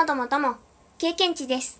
もどもども、経験値です。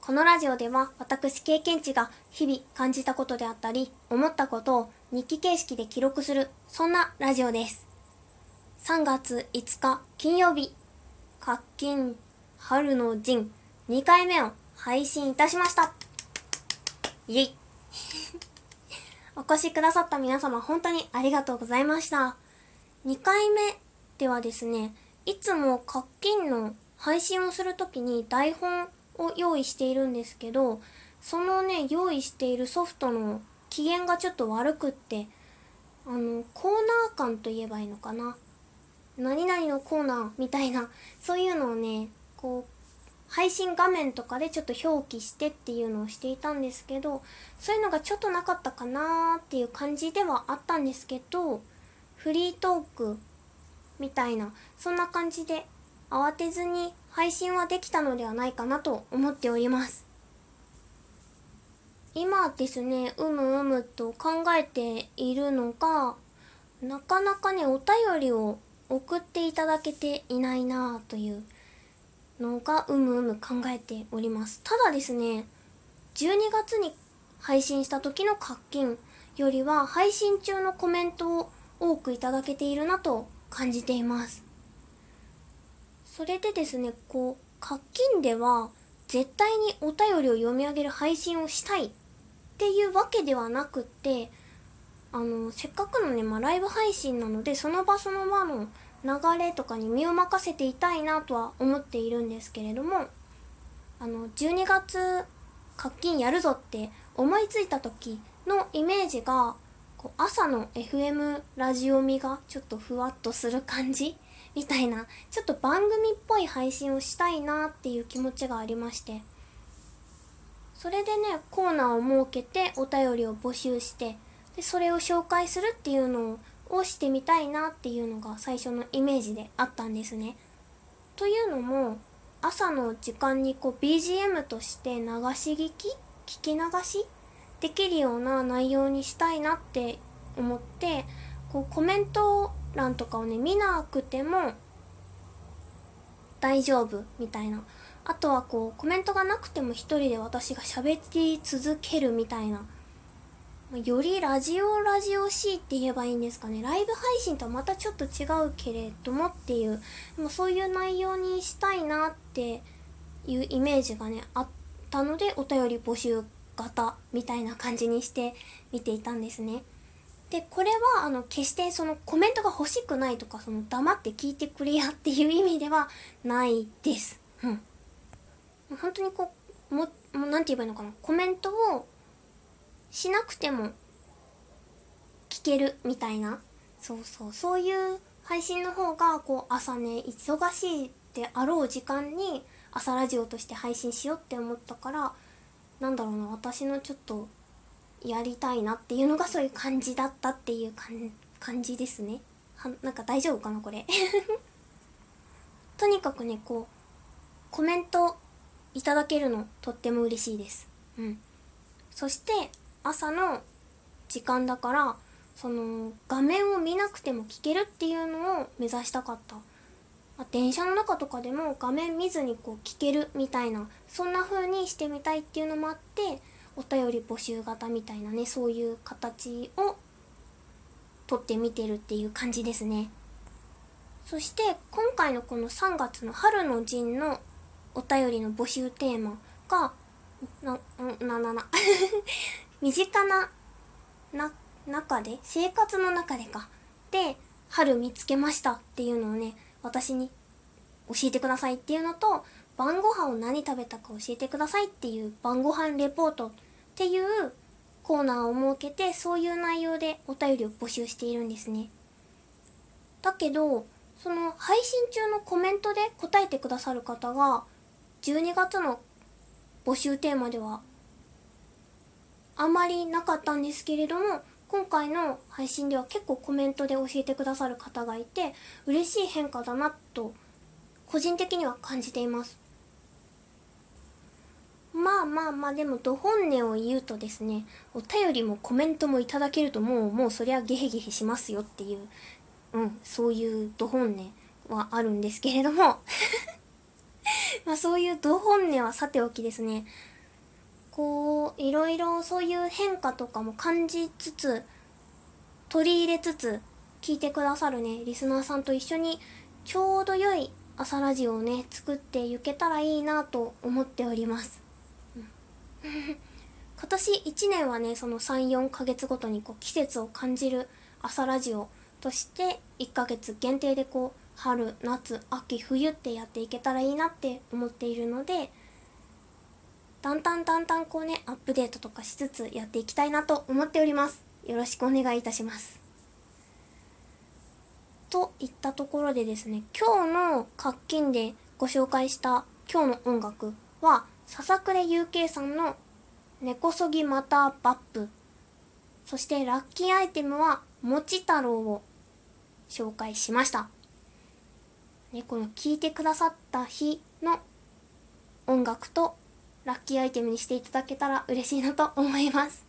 このラジオでは私経験値が日々感じたことであったり、思ったことを日記形式で記録する、そんなラジオです。3月5日金曜日、課金春の陣2回目を配信いたしました。イェイ お越しくださった皆様本当にありがとうございました。2回目ではですね、いつも課金の配信をするときに台本を用意しているんですけど、そのね、用意しているソフトの機嫌がちょっと悪くって、あの、コーナー感と言えばいいのかな。何々のコーナーみたいな、そういうのをね、こう、配信画面とかでちょっと表記してっていうのをしていたんですけど、そういうのがちょっとなかったかなーっていう感じではあったんですけど、フリートークみたいな、そんな感じで慌てずに配信はできたのではないかなと思っております。今ですね、うむうむと考えているのが、なかなかね、お便りを送っていただけていないなというのがうむうむ考えております。ただですね、12月に配信した時の課金よりは配信中のコメントを多くいただけているなと感じています。それでですね、こう、課金では絶対にお便りを読み上げる配信をしたいっていうわけではなくって、あの、せっかくのね、まあ、ライブ配信なので、その場その場の流れとかに身を任せていたいなとは思っているんですけれども、あの、12月課金やるぞって思いついた時のイメージが、こう朝の FM ラジオ味がちょっとふわっとする感じみたいな、ちょっと番組っぽい配信をしたいなっていう気持ちがありまして、それでね、コーナーを設けてお便りを募集して、で、それを紹介するっていうのをしてみたいなっていうのが最初のイメージであったんですね。というのも、朝の時間にこう BGM として流し聞き聞き流しできるような内容にしたいなって思って、こうコメント欄とかをね、見なくても大丈夫みたいな。あとはこうコメントがなくても一人で私が喋り続けるみたいな。よりラジオラジオ C って言えばいいんですかね。ライブ配信とはまたちょっと違うけれどもっていう、でもそういう内容にしたいなっていうイメージがね、あったのでお便り募集型みたいな感じにして見ていたんですね。で、これは、あの、決してそのコメントが欲しくないとか、その黙って聞いてくれやっていう意味ではないです。うん。本当にこう、も、もなんて言えばいいのかな。コメントをしなくても聞けるみたいな。そうそう。そういう配信の方が、こう、朝ね、忙しいであろう時間に朝ラジオとして配信しようって思ったから、なんだろうな、私のちょっと、やりたいなっていうのがそういう感じだったっていう感感じですね。は、なんか大丈夫かなこれ。とにかくね、こう、コメントいただけるのとっても嬉しいです。うん。そして、朝の時間だから、その、画面を見なくても聞けるっていうのを目指したかった。まあ電車の中とかでも画面見ずにこう聞けるみたいな、そんな風にしてみたいっていうのもあって、お便り募集型みたいなね、そういう形を取ってみてるっていう感じですね。そして、今回のこの3月の春の陣のお便りの募集テーマが、な、な、な、な、身近な、な、中で、生活の中でか。で、春見つけましたっていうのをね、私に教えてくださいっていうのと、晩ご飯を何食べたか教えてくださいっていう晩ご飯レポートっていうコーナーを設けて、そういう内容でお便りを募集しているんですね。だけど、その配信中のコメントで答えてくださる方が、12月の募集テーマではあまりなかったんですけれども、今回の配信では結構コメントで教えてくださる方がいて、嬉しい変化だなと、個人的には感じています。まあまあまあ、でも、ど本音を言うとですね、お便りもコメントもいただけるともう、もうそりゃゲヘゲヘしますよっていう、うん、そういうど本音はあるんですけれども、まあそういうど本音はさておきですね。こういろいろそういう変化とかも感じつつ取り入れつつ聞いてくださるねリスナーさんと一緒にちょうど良い朝ラジオをね作っていけたらいいなと思っております、今年1年はねその34ヶ月ごとにこう季節を感じる朝ラジオとして1ヶ月限定でこう春夏秋冬ってやっていけたらいいなって思っているのでだんだんだんだんこうねアップデートとかしつつやっていきたいなと思っております。よろしくお願いいたします。といったところでですね今日の活金でご紹介した今日の音楽は笹倉祐慶さんの「根こそぎまたバップ」そしてラッキーアイテムは「もち太郎」を紹介しました、ね、この聴いてくださった日の音楽とラッキーアイテムにしていただけたら嬉しいなと思います。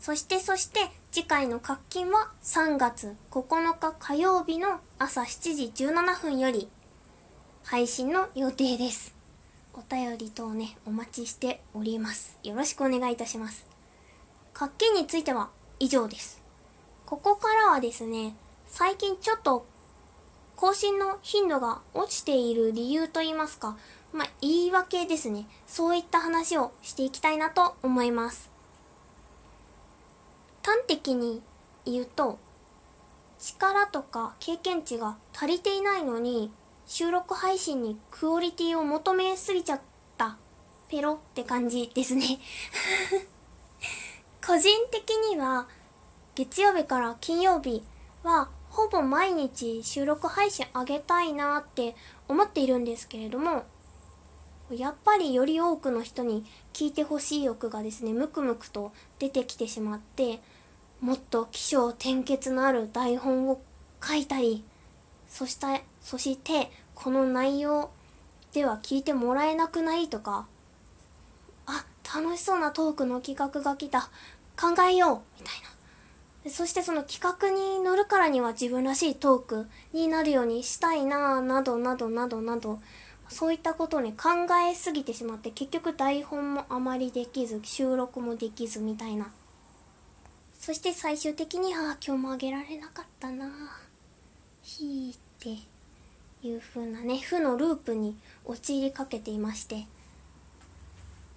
そしてそして次回の活金は3月9日火曜日の朝7時17分より配信の予定です。お便り等ね、お待ちしております。よろしくお願いいたします。活金については以上です。ここからはですね、最近ちょっと更新の頻度が落ちている理由といいますか、まあ、言い訳ですね。そういった話をしていきたいなと思います。端的に言うと力とか経験値が足りていないのに収録配信にクオリティを求めすぎちゃった。ペロって感じですね。個人的には月曜日から金曜日はほぼ毎日収録配信あげたいなって思っているんですけれどもやっぱりより多くの人に聞いてほしい欲がですねムクムクと出てきてしまってもっと起承転結のある台本を書いたりそしたそしてこの内容では聞いてもらえなくないとか。あ楽しそうなトークの企画が来た。考えよう。みたいな。そしてその企画に乗るからには自分らしいトークになるようにしたいななどなどなどなど。そういったことをね考えすぎてしまって結局台本もあまりできず収録もできずみたいな。そして最終的に、ああ、今日もあげられなかったなひーって。いう風なね、負のループに陥りかけていまして、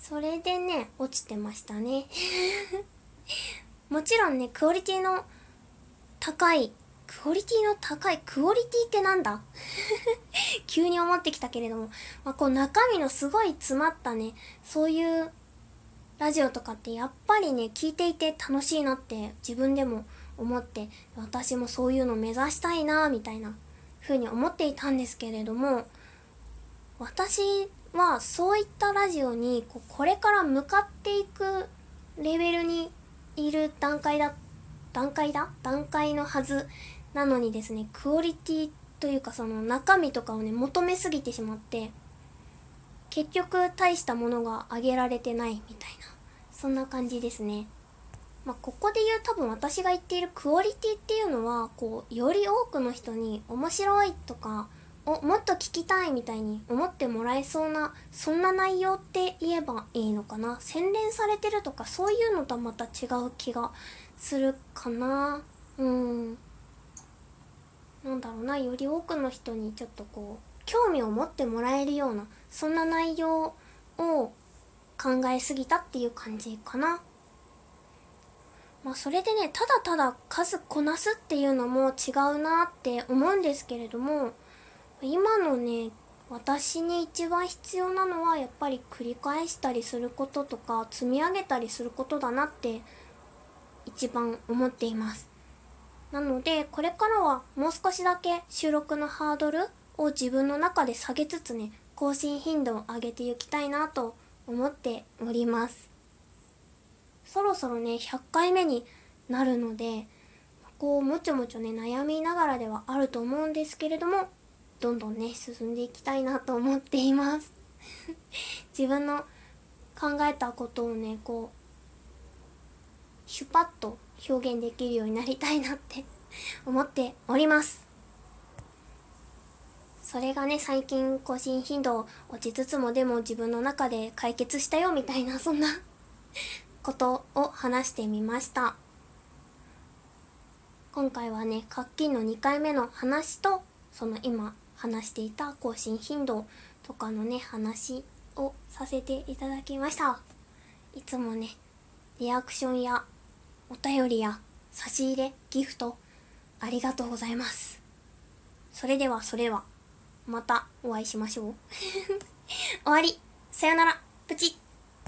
それでね、落ちてましたね。もちろんね、クオリティの高い、クオリティの高い、クオリティってなんだ？急に思ってきたけれども、まあ、こう中身のすごい詰まったね、そういうラジオとかってやっぱりね聞いていて楽しいなって自分でも思って私もそういうの目指したいなみたいな風に思っていたんですけれども私はそういったラジオにここれから向かっていくレベルにいる段階だ段階だ段階のはずなのにですねクオリティというかその中身とかをね求めすぎてしまって結局大したものがあげられてないみたいなそんな感じですね。まあ、ここで言う多分私が言っているクオリティっていうのはこうより多くの人に面白いとかおもっと聞きたいみたいに思ってもらえそうなそんな内容って言えばいいのかな？洗練されてるとかそういうのとはまた違う気がするかな。うん。なんだろうな。より多くの人にちょっとこう興味を持ってもらえるようなそんな内容を考えすぎたっていう感じかな。まあそれでねただただ数こなすっていうのも違うなって思うんですけれども今のね私に一番必要なのはやっぱり繰り返したりすることとか積み上げたりすることだなって一番思っています。なのでこれからはもう少しだけ収録のハードルを自分の中で下げつつね更新頻度を上げていきたいなと思っております。そろそろね100回目になるのでこうもちょもちょね悩みながらではあると思うんですけれどもどんどんね進んでいきたいなと思っています。自分の考えたことをねこうシュパッと表現できるようになりたいなって 思っております。それがね最近更新頻度落ちつつもでも自分の中で解決したよみたいなそんなことを話してみました。今回はね活気の2回目の話とその今話していた更新頻度とかのね話をさせていただきました。いつもねリアクションやお便りや差し入れギフトありがとうございます。それではそれはまたお会いしましょう。終わり。さよなら。プチッ。